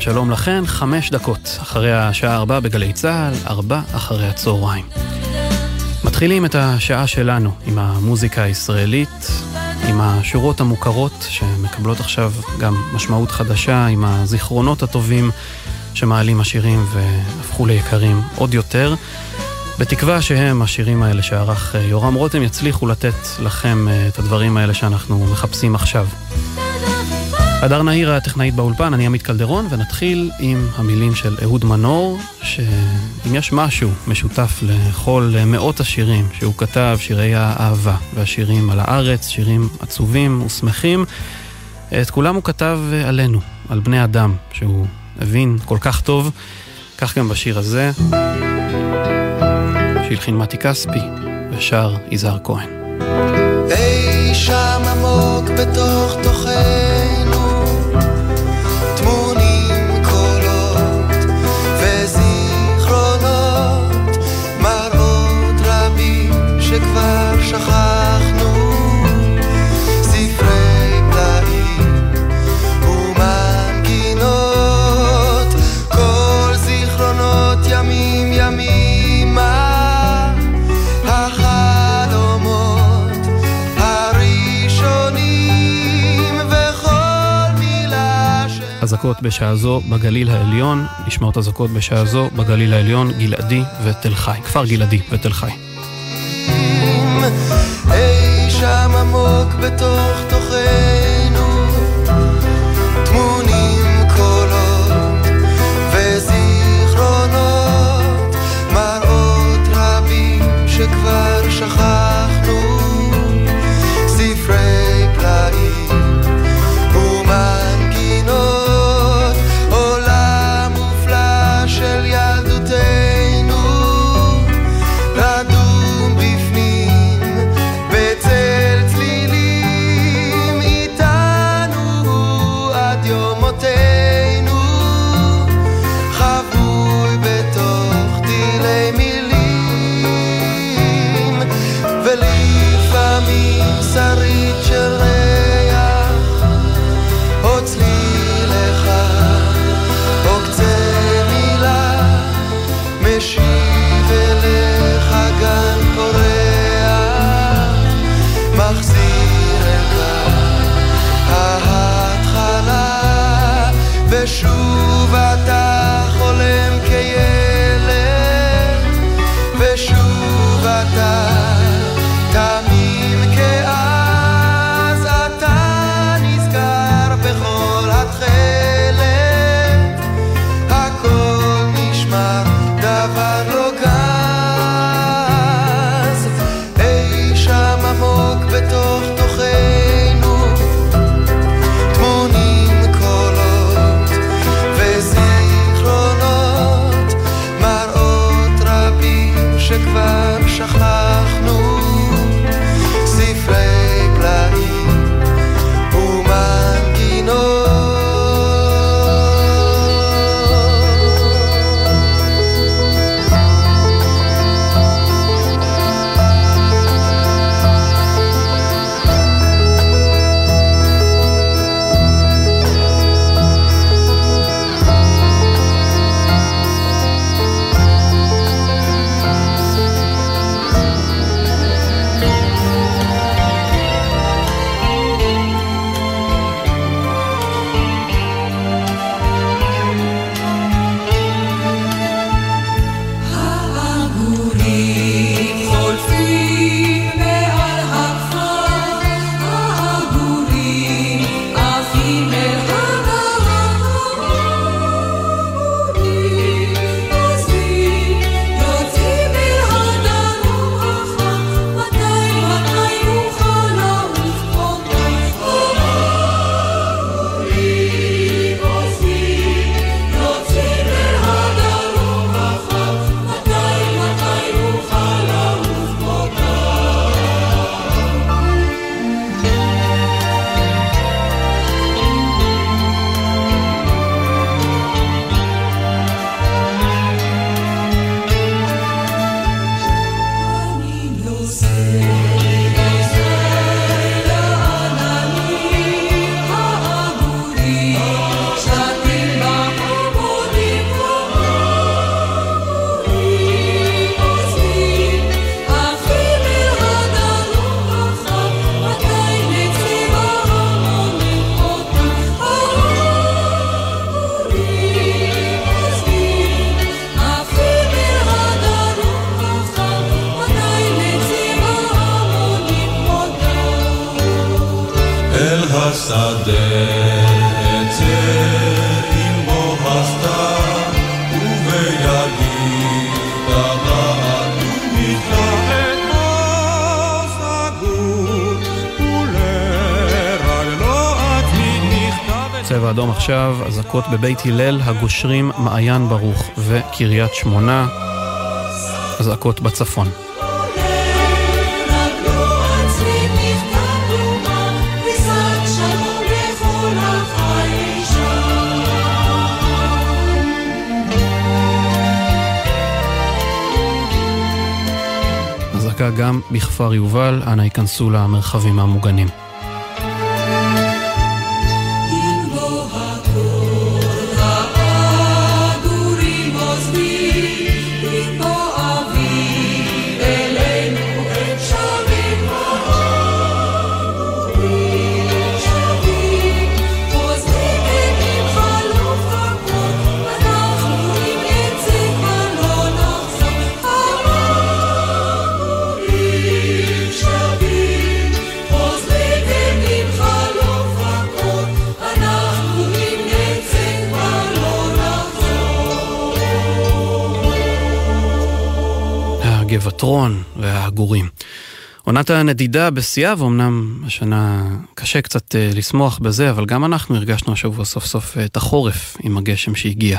שלום לכן, חמש דקות אחרי השעה ארבע בגלי צה"ל, ארבע אחרי הצהריים. מתחילים את השעה שלנו עם המוזיקה הישראלית, עם השורות המוכרות שמקבלות עכשיו גם משמעות חדשה, עם הזיכרונות הטובים שמעלים השירים והפכו ליקרים עוד יותר. בתקווה שהם, השירים האלה שערך יורם רותם, יצליחו לתת לכם את הדברים האלה שאנחנו מחפשים עכשיו. הדר נהיר הטכנאית באולפן, אני עמית קלדרון, ונתחיל עם המילים של אהוד מנור, שאם יש משהו משותף לכל מאות השירים שהוא כתב, שירי האהבה והשירים על הארץ, שירים עצובים ושמחים, את כולם הוא כתב עלינו, על בני אדם, שהוא הבין כל כך טוב, כך גם בשיר הזה, שהלחין מתי כספי ושר יזהר כהן. אי בשעה זו בגליל העליון, לשמוע את אזעקות בשעה זו בגליל העליון, גלעדי ותל חי, כפר גלעדי ותל חי. שכבר שכחנו, צבע אדום עכשיו, אזעקות בבית הלל, הגושרים, מעיין ברוך וקריית שמונה, אזעקות בצפון. גם בכפר יובל, אנא ייכנסו למרחבים המוגנים. עונת הנדידה בשיאה, ואומנם השנה קשה קצת uh, לשמוח בזה, אבל גם אנחנו הרגשנו השבוע סוף סוף uh, את החורף עם הגשם שהגיע.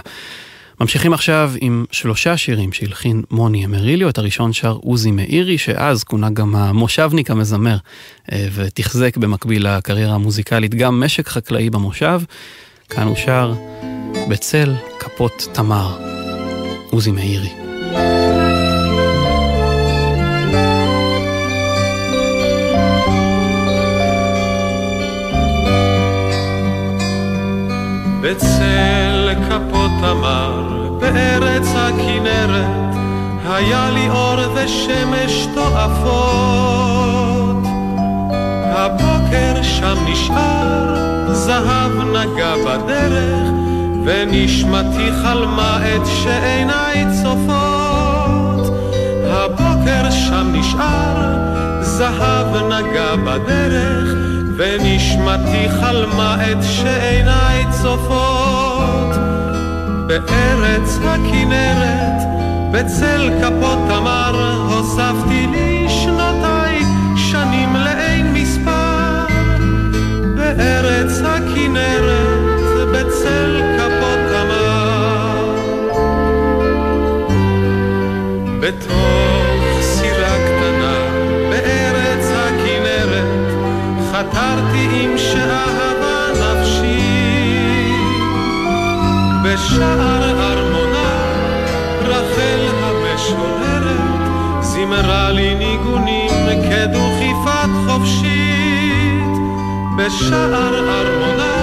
ממשיכים עכשיו עם שלושה שירים שהלחין מוני אמריליו, את הראשון שר עוזי מאירי, שאז כונה גם המושבניק המזמר, uh, ותחזק במקביל לקריירה המוזיקלית גם משק חקלאי במושב. כאן הוא שר בצל כפות תמר, עוזי מאירי. תמר, בארץ הכנרת, היה לי אור ושמש תועפות. הבוקר שם נשאר, זהב נגע בדרך, ונשמתי חלמה את שעיניי צופות. הבוקר שם נשאר, זהב נגע בדרך, ונשמתי חלמה את שעיניי צופות בארץ הכנרת, בצל כפות תמר, הוספתי לי שנותיי, שנים לאין מספר. בארץ הכנרת, בצל כפות תמר. בתוך סירה קטנה, בארץ הכנרת, חתרתי עם שאהבה בשער ארמונה, רחל המשוררת, זימרה לי ניגונים כדוכיפת חופשית. בשער ארמונה,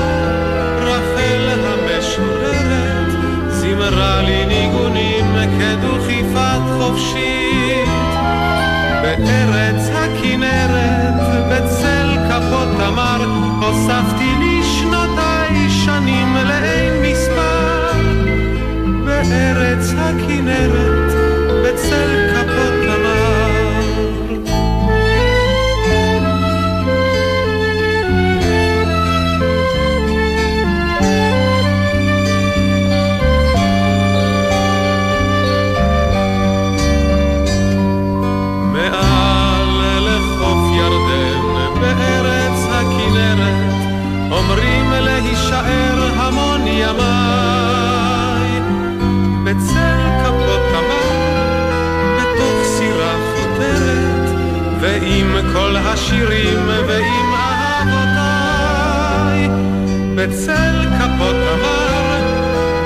רחל המשוררת, זימרה לי ניגונים כדוכיפת חופשית. בארץ הכנרת, בצל כפות תמר,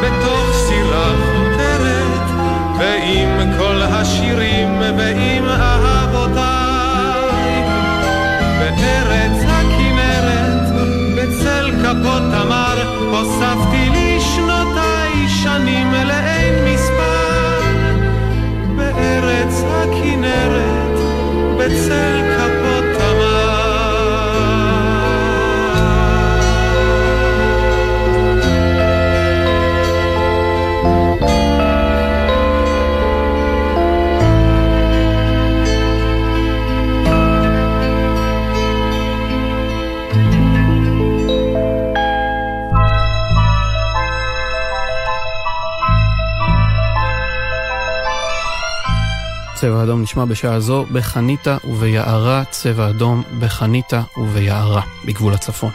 בתוך סירה חותרת, ועם כל השירים ועם אהבותיי. בארץ הכנרת, בצל כפות תמר, הוספתי לי שנותיי שנים לאין מספר. בארץ הכנרת, בצל צבע אדום נשמע בשעה זו בחניתה וביערה, צבע אדום בחניתה וביערה, בגבול הצפון.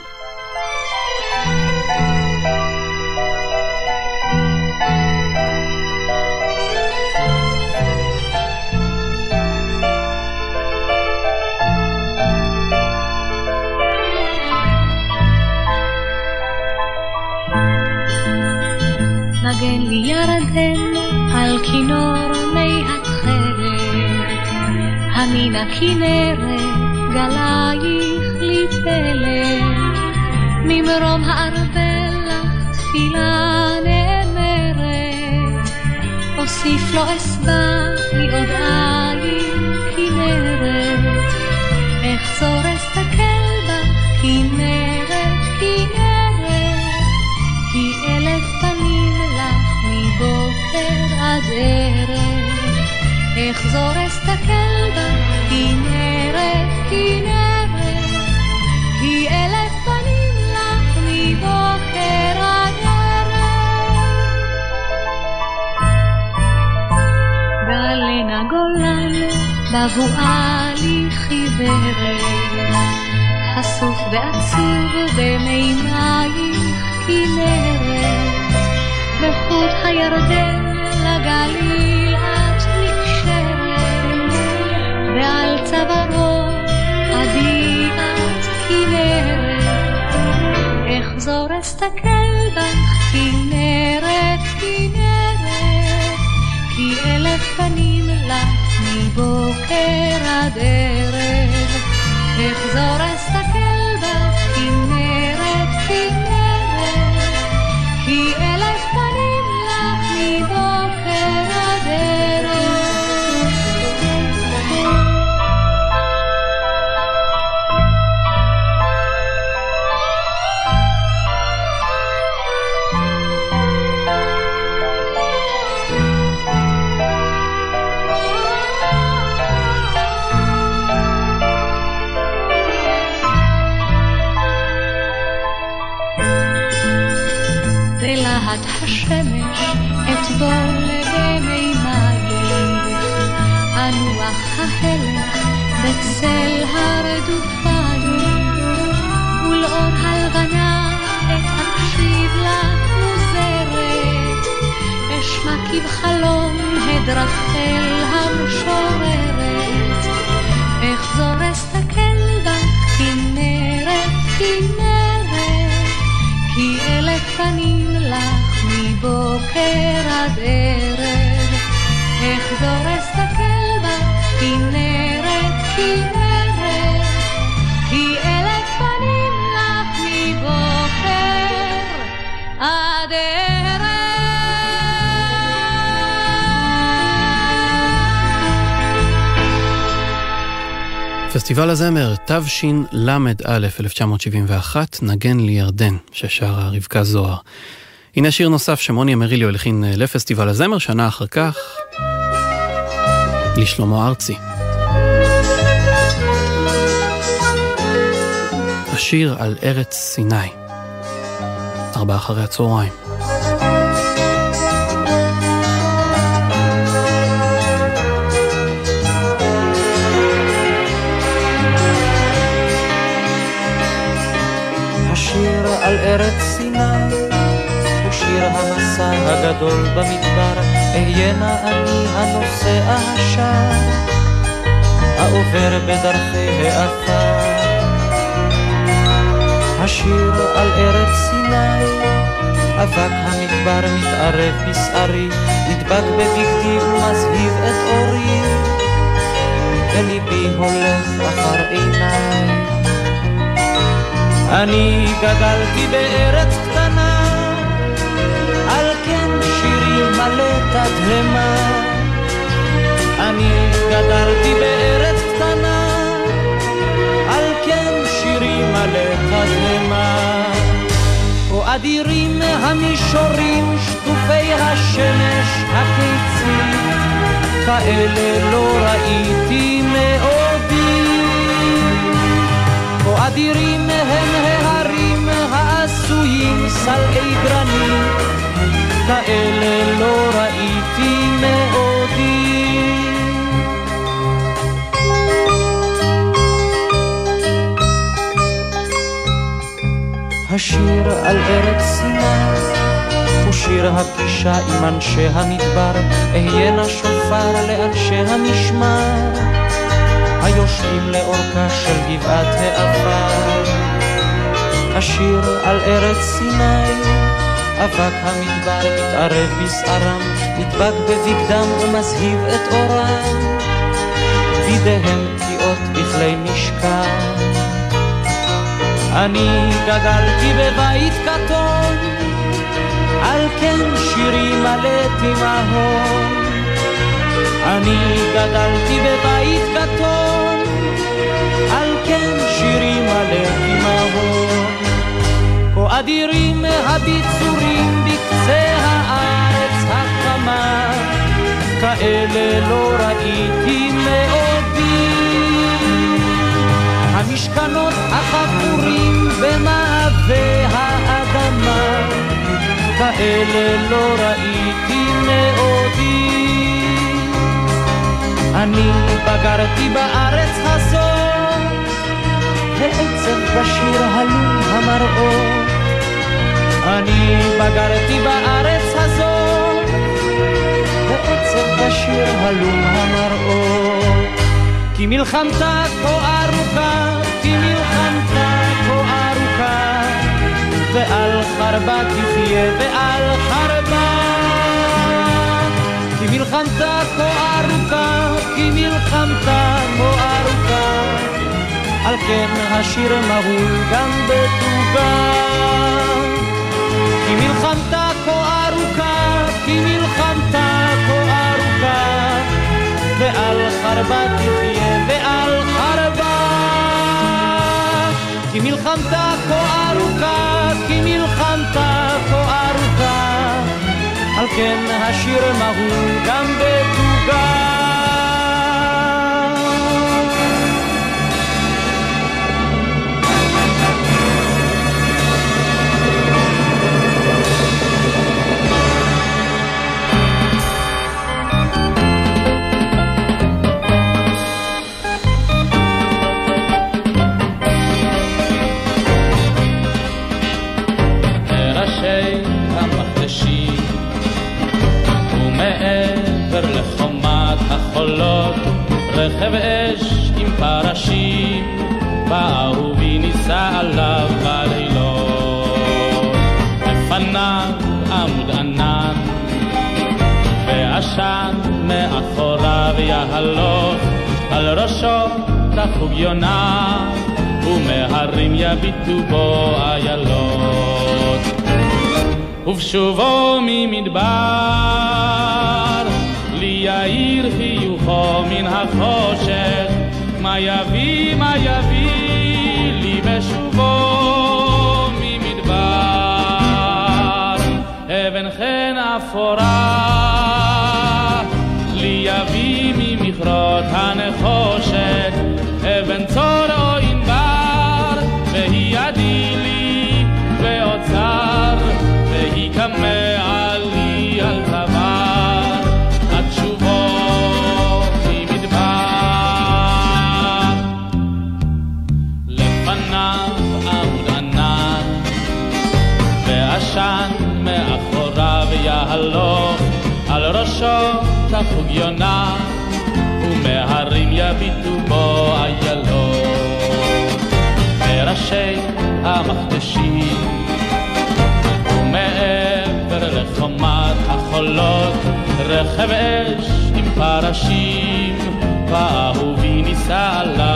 נגן לי המן הכנרת גלייך לי פלט, ממרום הארבל לך תפילה נאמרת, אוסיף לו אסבע לי עוד עין כנרת, אחזור אסתכל בה כנרת, כנרת, כי אלף פנים לך מבוקר עד ערב, אחזור כנרת, כנרת, כי בבואה לי חיוורת, חשוף ועצוב במימייך כנרת, בחוט הירדן לגליל את נקשרת, ועל צווארו אסתכל בך כנרת, כנרת, כי אלף פנים לך מבוקר עד ערב, אחזור מוזרת, אשמע כבחלום הדרחל המשוררת, מבוקר עד ערב, אחזור אסתכל בך כנרת, כנרת, כי אלף פנים לך מבוקר עד ערב. פסטיבל הזמר תשל"א 1971, נגן לי ירדן, ששרה רבקה זוהר. הנה שיר נוסף שמוני אמריליו הלחין אה, לפסטיבל הזמר, שנה אחר כך, לשלמה ארצי. השיר על ארץ סיני, ארבע אחרי הצהריים. על ארץ הגדול במדבר, אהיינה אני הנוסע השר, העובר בדרכי העפר. השיר על ארץ סיני, אבק המדבר מתערב בשערי, נדבק בבגדי ומזהיב את אורי, וליבי הולך אחר עיניי. אני גדלתי בארץ שירי מלא תדהמה. אני גדלתי בארץ קטנה, על כן שירי מלא תדהמה. או אדירים המישורים, שטופי השמש הקיצית, כאלה לא ראיתי מעודי. כה אדירים הם ההרים העשויים סלעי גרנית, כאלה לא ראיתי מאודי. השיר על ארץ סיני הוא שיר הפגישה עם אנשי המדבר, אהיינה שופר לאנשי המשמר, היושבים לאורכה של גבעת העבר. השיר על ארץ סיני אבק המדבר מתערב בשערם, נדבק בבגדם ומזהיב את אורם, בידיהם פגיעות בכלי משכן. אני גדלתי בבית קטון, על כן שירי מלא תימהון. אני גדלתי בבית קטון, על כן שירי מלא תימהון. אדירים הביצורים בקצה הארץ החמה, כאלה לא ראיתי מעודי. המשכנות החפורים במעבה האדמה, כאלה לא ראיתי מעודי. אני בגרתי בארץ הזאת, העצב בשיר הלום המראות. אני בגרתי בארץ הזאת, בעצב בשיר הלום המראות. כי מלחמתה כה ארוכה, כי מלחמתה כה ארוכה, ועל חרבה תחיה ועל חרבה. כי מלחמתה כה ארוכה, כי מלחמתה כה ארוכה, על כן השיר מהול גם בתוגה. כי מלחמתה כה ארוכה, ועל חרבה תחיה ועל חרבה. כי מלחמתה כה ארוכה, כי מלחמתה כה ארוכה, על כן השיר מהול גם בתוגה. רכב אש עם פרשים באהובי נישא עליו בלילות לפניו עמוד ענן ועשן מאחוריו יהלוך. על ראשו תחוג יונה ומהרים יביטו בו איילות. ובשובו ממדבר לי יאיר חיוכו מן החושך מה יביא מה יביא לי בשובו ממדבר. אבן חן אפורה לי יביא ממכרות הנחושת ראשו תחוג יונה ומהרים יביטו בו איילות מראשי המכתשים ומעבר לחומת החולות רכב אש עם פרשים ואהובי נישא עליו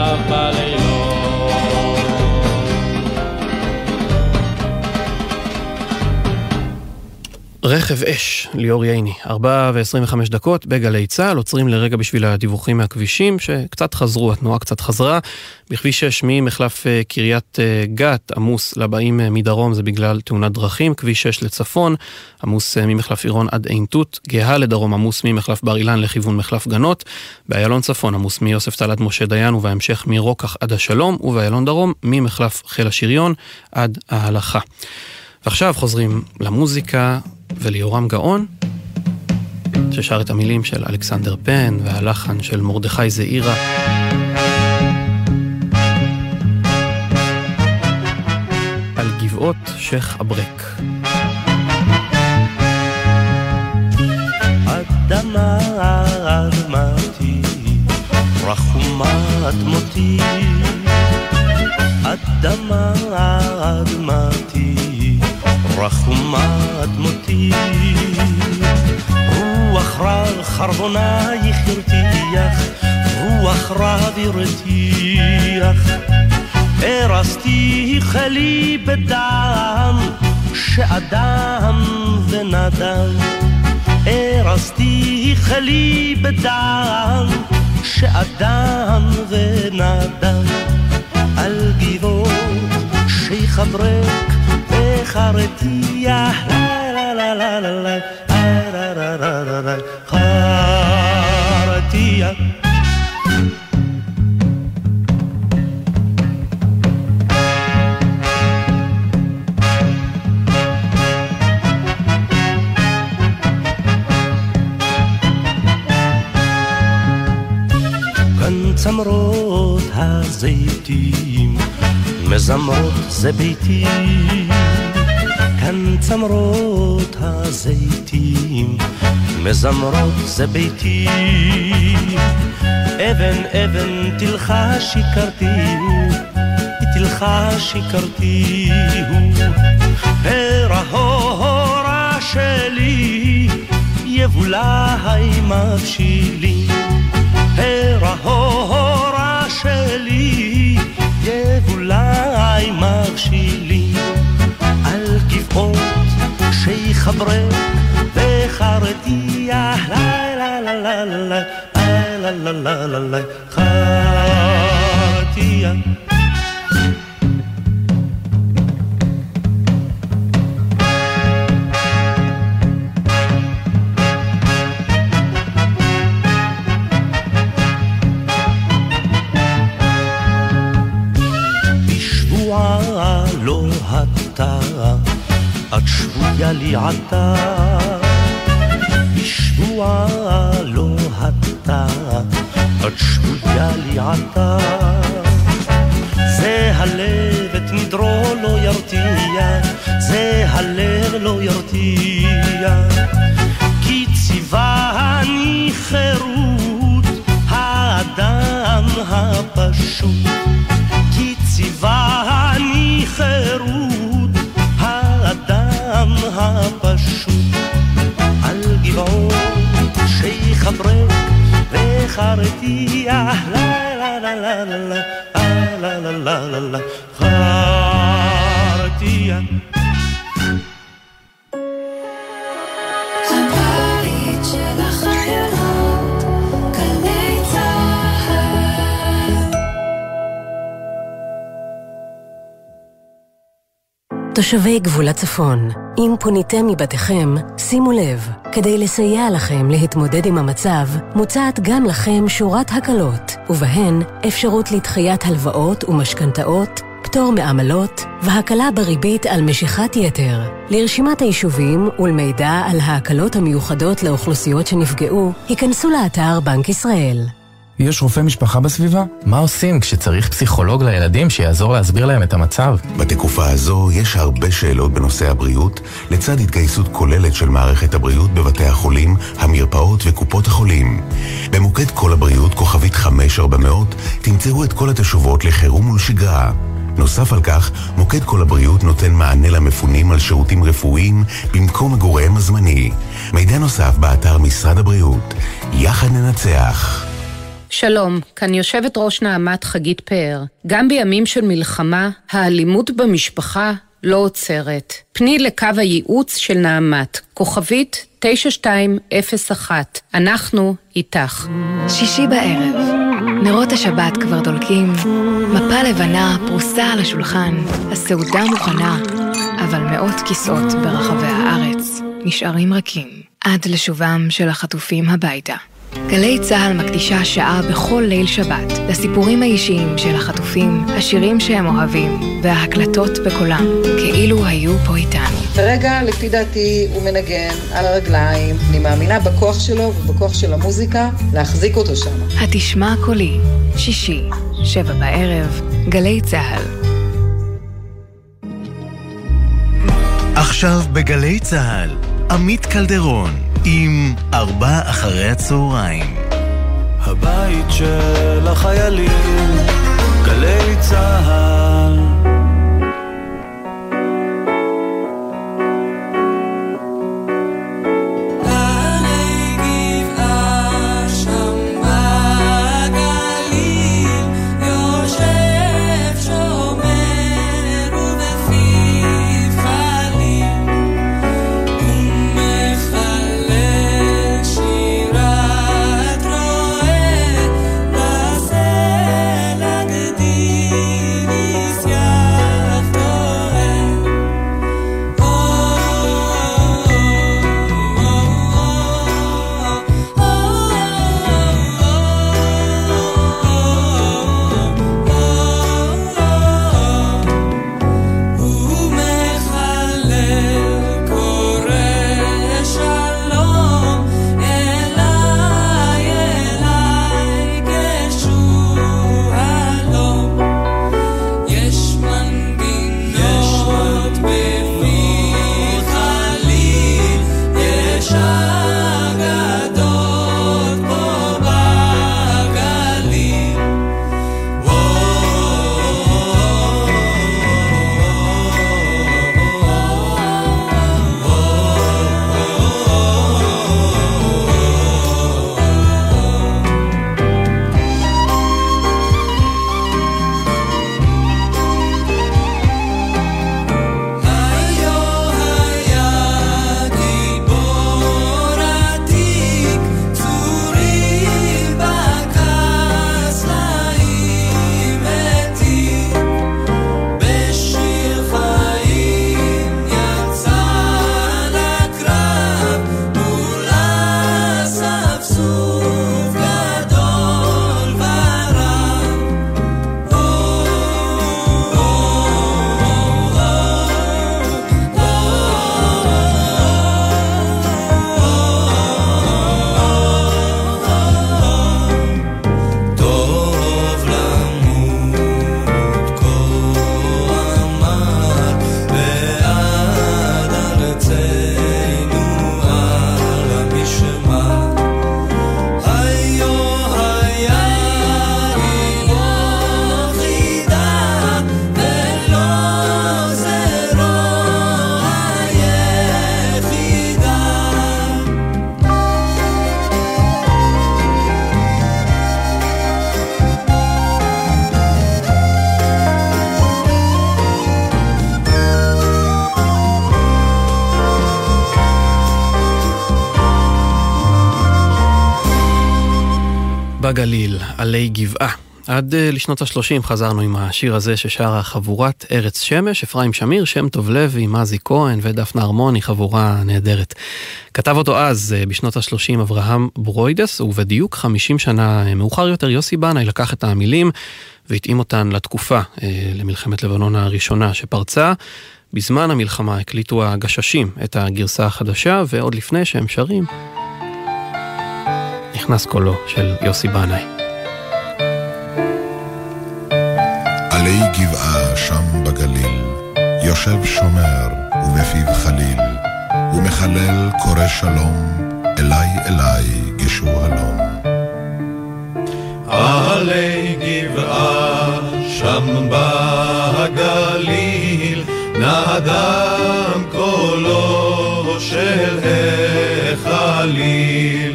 רכב אש, ליאור ייני, 4 ו-25 דקות בגלי צה"ל, עוצרים לרגע בשביל הדיווחים מהכבישים שקצת חזרו, התנועה קצת חזרה. בכביש 6 ממחלף אה, קריית אה, גת עמוס לבאים אה, מדרום זה בגלל תאונת דרכים, כביש 6 לצפון עמוס ממחלף עירון עד עין תות, גאה לדרום עמוס ממחלף בר אילן לכיוון מחלף גנות, באיילון צפון עמוס מיוסף טל עד משה דיין ובהמשך מרוקח עד השלום, ובאיילון דרום ממחלף חיל השריון עד ההלכה. ועכשיו חוזרים למוזיקה וליורם גאון, ששר את המילים של אלכסנדר פן והלחן של מרדכי זעירה. על גבעות שייח' אברק. אדמה אדמתי, רחומה דמותי, רוח רע חרבונייך הרתיח, רוח רב הרתיח. הרסתיך לי בדם, שאדם ונדם. הרסתיך לי בדם, שאדם ונדם. על גבעות שיחברק שייח' אברק וחרתיה, לה לה לה לה לה לה חרתיה. כאן צמרות הזיתים, מזמרות זה ביתי. כאן צמרות הזיתים, מזמרות זה ביתי. אבן אבן תלחש הכרתי, תלחש הכרתי. הרה הורה שלי, יבולה מבשילי. הרה הורה שלי, יבולה מבשילי. על גבעות שייח' אברק וחרתיה, לה לה לה לה לה לה לה לה לה לה חרתיה. את שבויה לי עתה. בשבועה לא אתה, את שבויה לי עתה. זה הלב את נדרו לא ירתיע, זה הלב לא ירתיע. כי ציווני חירות האדם הפשוט. וחרתיה, לה לה לה לה לה לה לה לה לה לה לה חרתיה. הבית תושבי גבול הצפון, אם פוניתם מבתיכם, שימו לב, כדי לסייע לכם להתמודד עם המצב, מוצעת גם לכם שורת הקלות, ובהן אפשרות לדחיית הלוואות ומשכנתאות, פטור מעמלות והקלה בריבית על משיכת יתר. לרשימת היישובים ולמידע על ההקלות המיוחדות לאוכלוסיות שנפגעו, היכנסו לאתר בנק ישראל. יש רופא משפחה בסביבה? מה עושים כשצריך פסיכולוג לילדים שיעזור להסביר להם את המצב? בתקופה הזו יש הרבה שאלות בנושא הבריאות, לצד התגייסות כוללת של מערכת הבריאות בבתי החולים, המרפאות וקופות החולים. במוקד כל הבריאות, כוכבית 5400, תמצאו את כל התשובות לחירום ולשגרה. נוסף על כך, מוקד כל הבריאות נותן מענה למפונים על שירותים רפואיים במקום מגוריהם הזמני. מידע נוסף באתר משרד הבריאות. יחד ננצח. שלום, כאן יושבת ראש נעמת חגית פאר. גם בימים של מלחמה, האלימות במשפחה לא עוצרת. פני לקו הייעוץ של נעמת, כוכבית 9201. אנחנו איתך. שישי בערב, נרות השבת כבר דולקים, מפה לבנה פרוסה על השולחן, הסעודה מוכנה, אבל מאות כיסאות ברחבי הארץ נשארים רכים עד לשובם של החטופים הביתה. גלי צה"ל מקדישה שעה בכל ליל שבת לסיפורים האישיים של החטופים, השירים שהם אוהבים וההקלטות בקולם, כאילו היו פה איתנו. כרגע, לפי דעתי, הוא מנגן על הרגליים. אני מאמינה בכוח שלו ובכוח של המוזיקה להחזיק אותו שם. התשמע קולי, שישי, שבע בערב, גלי צה"ל. עכשיו בגלי צה"ל, עמית קלדרון, עם ארבע אחרי הצהריים. הבית של החיילים, גלי צה"ל. בגליל, עלי גבעה. עד uh, לשנות ה-30 חזרנו עם השיר הזה ששרה חבורת ארץ שמש, אפרים שמיר, שם טוב לוי, מזי כהן ודפנה הרמוני, חבורה נהדרת. כתב אותו אז, uh, בשנות ה-30, אברהם ברוידס, ובדיוק 50 שנה uh, מאוחר יותר, יוסי בנאי לקח את המילים והתאים אותן לתקופה, למלחמת לבנון הראשונה שפרצה. בזמן המלחמה הקליטו הגששים את הגרסה החדשה, ועוד לפני שהם שרים, נכנס קולו של יוסי בנאי. עלי גבעה שם בגליל, יושב שומר ובפיו חליל, ומחלל קורא שלום, אליי אליי גשו הלום. עלי גבעה שם בגליל, נדם קולו של החליל.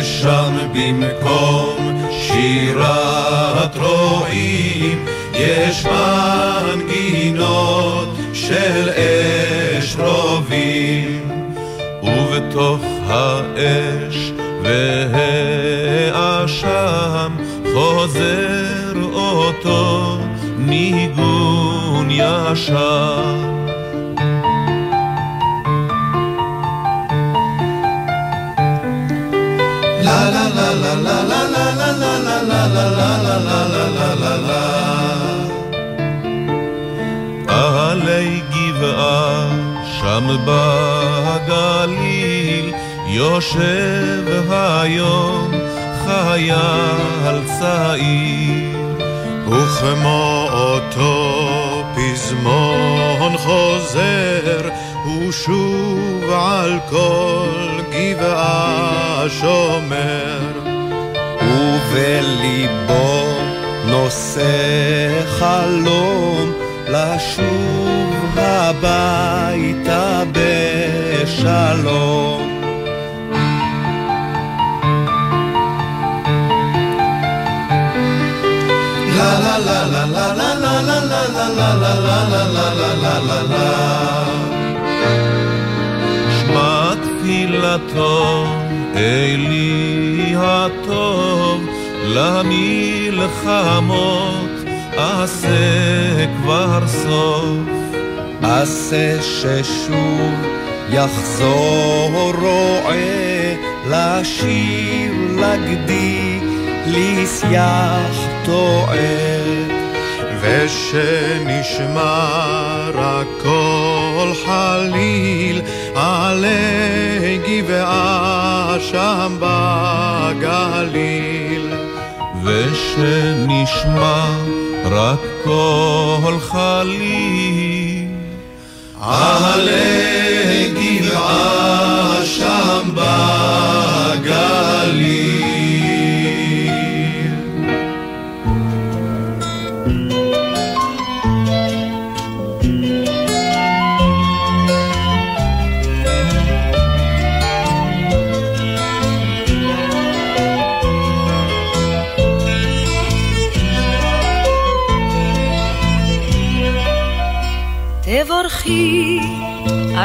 ושם במקום שירת רועים יש מנגינות של אש רובים. ובתוך האש והאשם חוזר אותו ניגון ישר עלי גבעה שם בגליל יושב היום חייל צעיר וכמו אותו פזמון חוזר ושוב על כל גבעה שומר, ובליבו נושא חלום לשוב הביתה בשלום. שמע תפילתו, אלי הטוב, למלחמות עשה כבר סוף. עשה ששוב יחזור רועה לשיר לגדי לשיח טועה ושנשמע רק קול חליל עלי גבעה שם בגליל. ושנשמע רק קול חליל עלי גבעה שם בגליל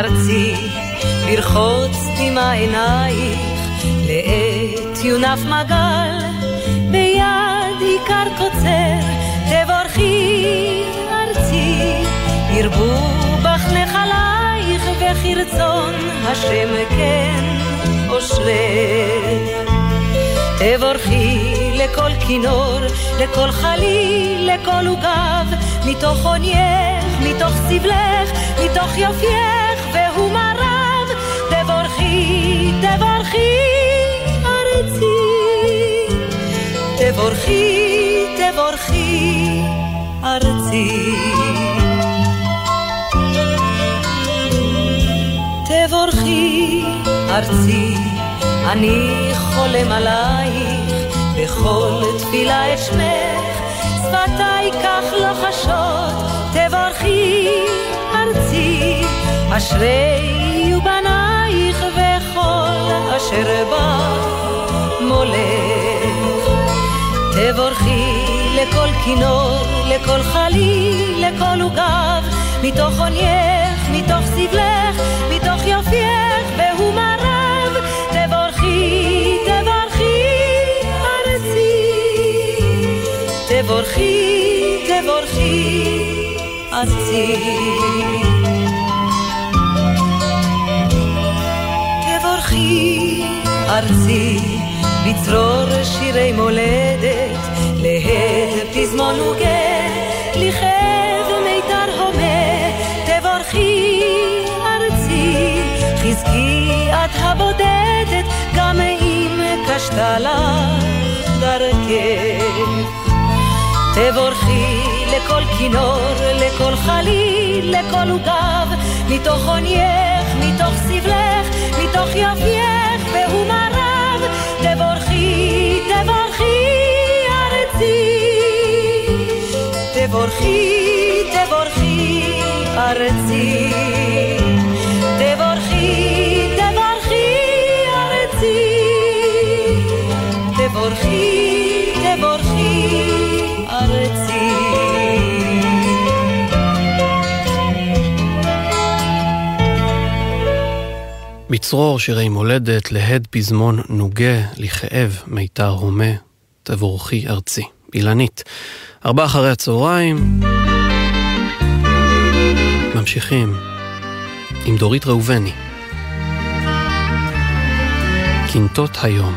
ארצי, לרחוץ דמעה עינייך, לעת יונף מגל, ביד עיקר קוצר, תבורכי ארצי, ירבו בך נחלייך, וכרצון השם כן אושרך. תבורכי לכל כינור, לכל חליל, לכל עוגב, מתוך עונייך, מתוך סבלך, מתוך יופייך והומריו. תבורכי, תבורכי, ארצי. תבורכי, תבורכי, ארצי. תבורכי, ארצי. אני חולם עלייך, בכל תפילה את שמך, שפתיי כך לוחשות, תבורכי ארצי, אשרי בנייך וכל אשר בך מולך. תבורכי לכל כינור, לכל חליל, לכל עוגב, מתוך עונייך, מתוך סבלך, מתוך יופייך והומריו. תבורכי, תבורכי, ארצי. תבורכי, תבורכי, ארצי. ארצי, בצרור שירי מולדת, להד פזמון וגט, לכאב מיתר הומה, תבורכי, ארצי, חזקי את הבודדת, גם אם קשתה לך דרכך. תבורכי לכל כינור, לכל חליל, לכל עוגב, מתוך עונייך, מתוך סבלך, מתוך יפייך תבורכי, תבורכי, ארצי. תבורכי, תבורכי, ארצי. תבורכי, תבורכי, ארצי. בצרור שירי מולדת, להד פזמון נוגה, לכאב מיתר הומה, תבורכי ארצי. אילנית. ארבע אחרי הצהריים, ממשיכים עם דורית ראובני. קינטות היום.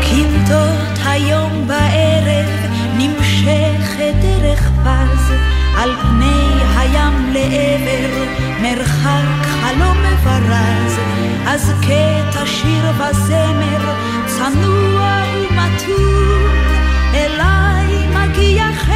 קינטות היום בערב נמשכת דרך פז על פני הים לעבר מרחק חלום מברז אז קטע שיר וזמר צנוע ומתון אליי מגיע חרש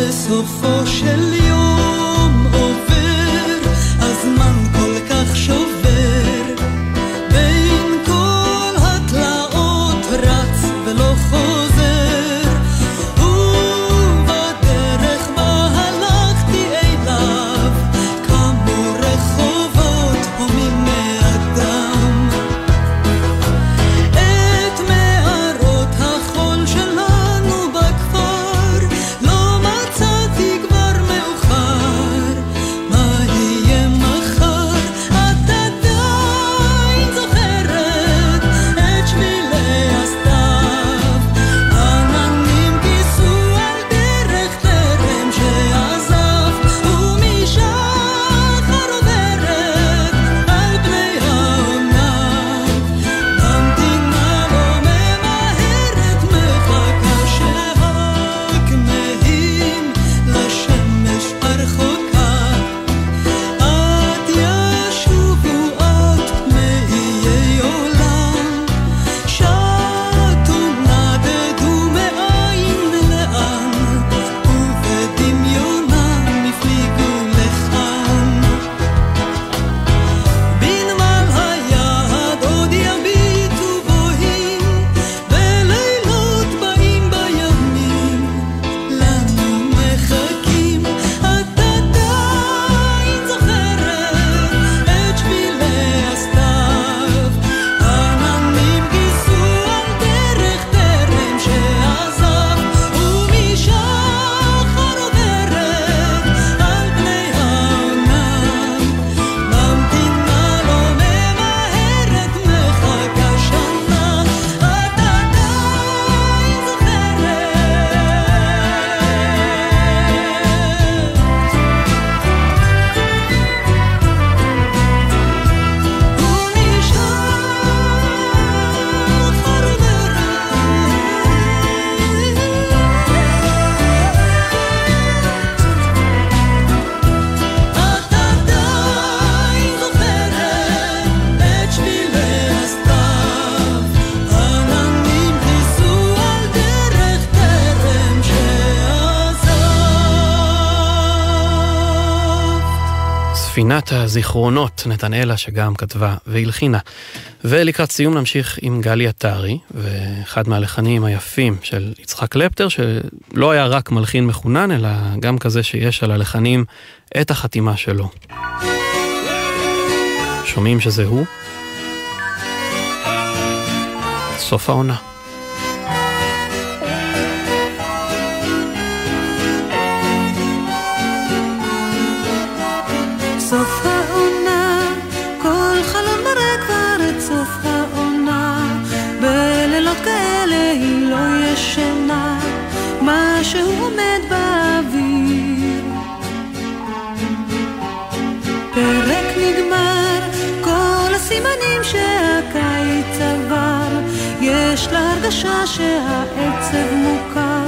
בסופו של יום ספינת הזיכרונות, נתנאלה שגם כתבה והלחינה. ולקראת סיום נמשיך עם גלי עטרי, ואחד מהלחנים היפים של יצחק קלפטר, שלא היה רק מלחין מחונן, אלא גם כזה שיש על הלחנים את החתימה שלו. שומעים שזה הוא? סוף העונה. הרגשה שהעצב מוכר,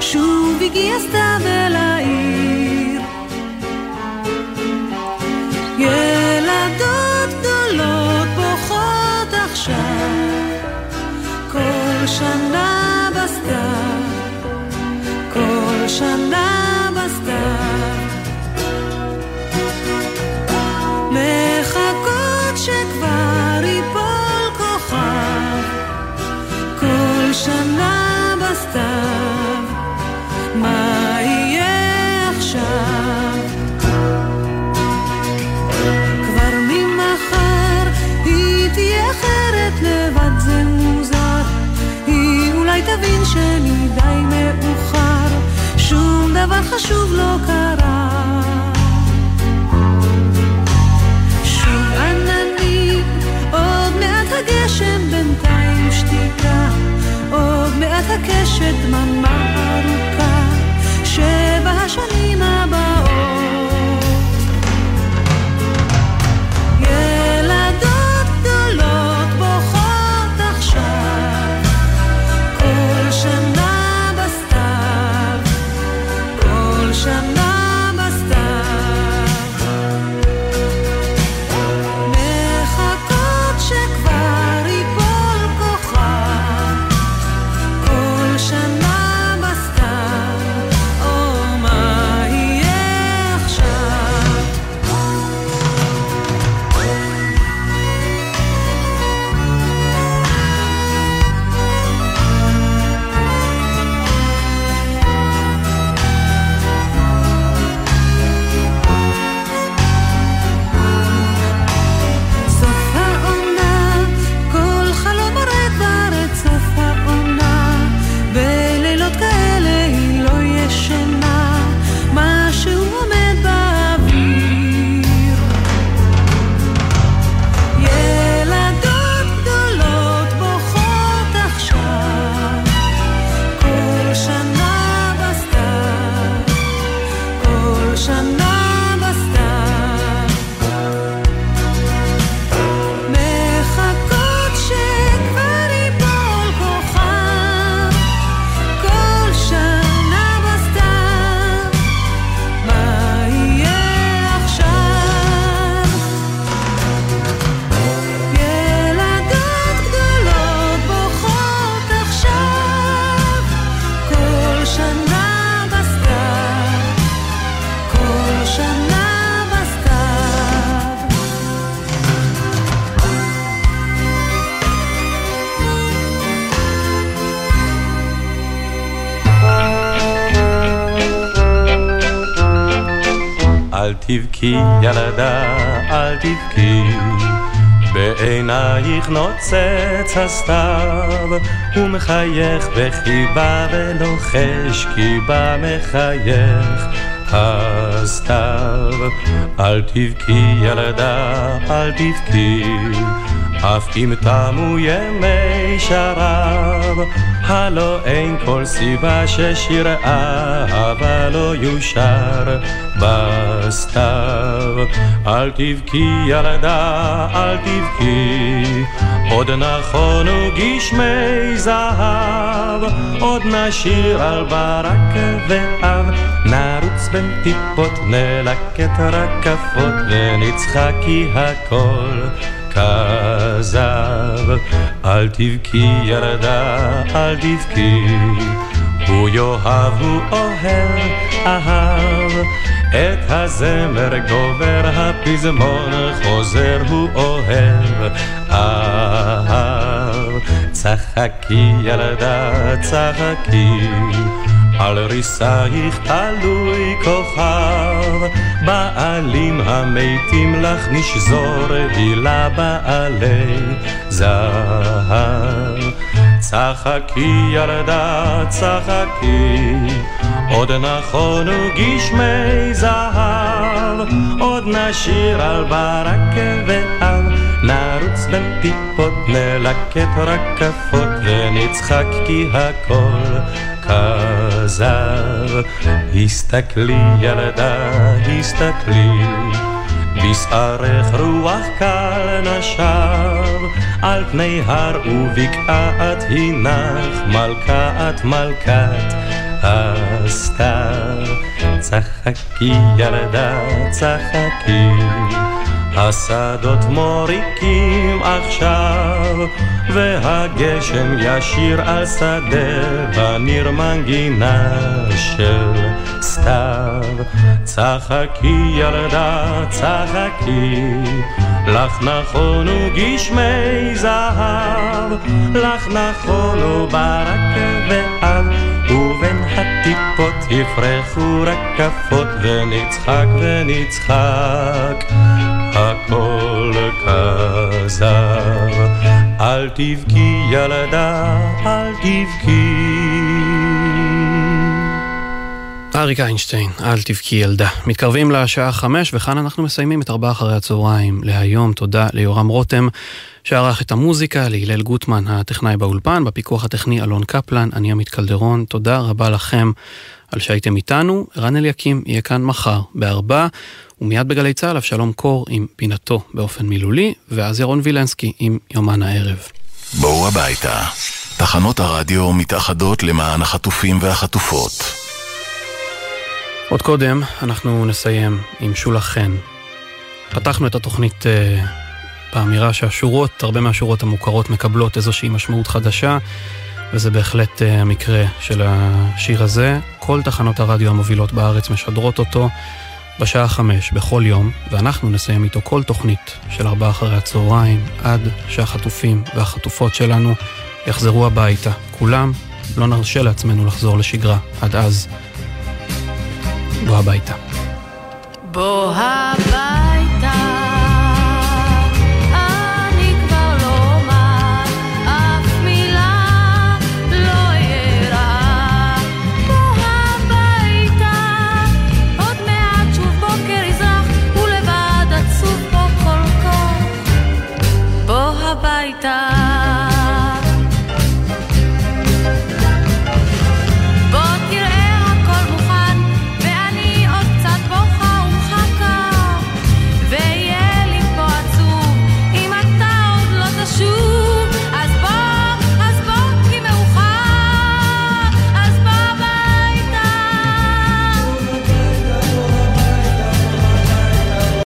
שוב הגיע סתיו אל עוד מעט אל תבכי ילדה, אל תבכי, בעינייך נוצץ הסתיו, הוא מחייך בחיבה ולוחש כי בה מחייך הסתיו. אל תבכי ילדה, אל תבכי, אף אם תמו ימי שרב, הלא אין כל סיבה ששיר אהבה לא יושר בסתיו. אל תבכי ילדה, אל תבכי, עוד נכונו גשמי זהב, עוד נשיר על ברק ואב, נרוץ בין טיפות, נלקט רקפות, ונצחק כי הכל כזב. אל תבכי ילדה, אל תבכי, הוא יאהב, הוא אוהב, אהב. את הזמר גובר, הפזמון חוזר, הוא אוהב, אהב. צחקי ילדה, צחקי. על ריסייך תלוי כוכב, בעלים המתים לך נשזור, הילה בעלי זהב. צחקי ילדה, צחקי, עוד נכונו גשמי זהב, עוד נשיר על ברק ועל נרוץ בין טיפות, נלקט רקפות ונצחק כי הכל כזב. הסתכלי ילדה, הסתכלי, בשערך רוח קל נשב, על פני הר הנך, מלכה את מלכת הסתיו. צחקי ילדה, צחקי. השדות מוריקים עכשיו, והגשם ישיר על שדה בניר מנגינה של סתיו. צחקי ילדה, צחקי, לך נכונו גשמי זהב, לך נכונו ברק ואב, ובין הטיפות יפרחו רקפות, ונצחק ונצחק. הכל כזב. אל תבכי ילדה, אל תבכי. אריק איינשטיין, אל תבכי ילדה. מתקרבים לשעה חמש, וכאן אנחנו מסיימים את ארבעה אחרי הצהריים להיום. תודה ליורם רותם, שערך את המוזיקה, להלל גוטמן, הטכנאי באולפן, בפיקוח הטכני אלון קפלן, אני עמית קלדרון. תודה רבה לכם על שהייתם איתנו. רן אליקים יהיה כאן מחר בארבע. ומיד בגלי צה"ל אבשלום קור עם פינתו באופן מילולי, ואז ירון וילנסקי עם יומן הערב. בואו הביתה. תחנות הרדיו מתאחדות למען החטופים והחטופות. עוד קודם אנחנו נסיים עם שולה חן. פתחנו את התוכנית uh, באמירה שהשורות, הרבה מהשורות המוכרות מקבלות איזושהי משמעות חדשה, וזה בהחלט uh, המקרה של השיר הזה. כל תחנות הרדיו המובילות בארץ משדרות אותו. בשעה חמש בכל יום, ואנחנו נסיים איתו כל תוכנית של ארבעה אחרי הצהריים, עד שהחטופים והחטופות שלנו יחזרו הביתה. כולם, לא נרשה לעצמנו לחזור לשגרה. עד אז, בוא הביתה. בוא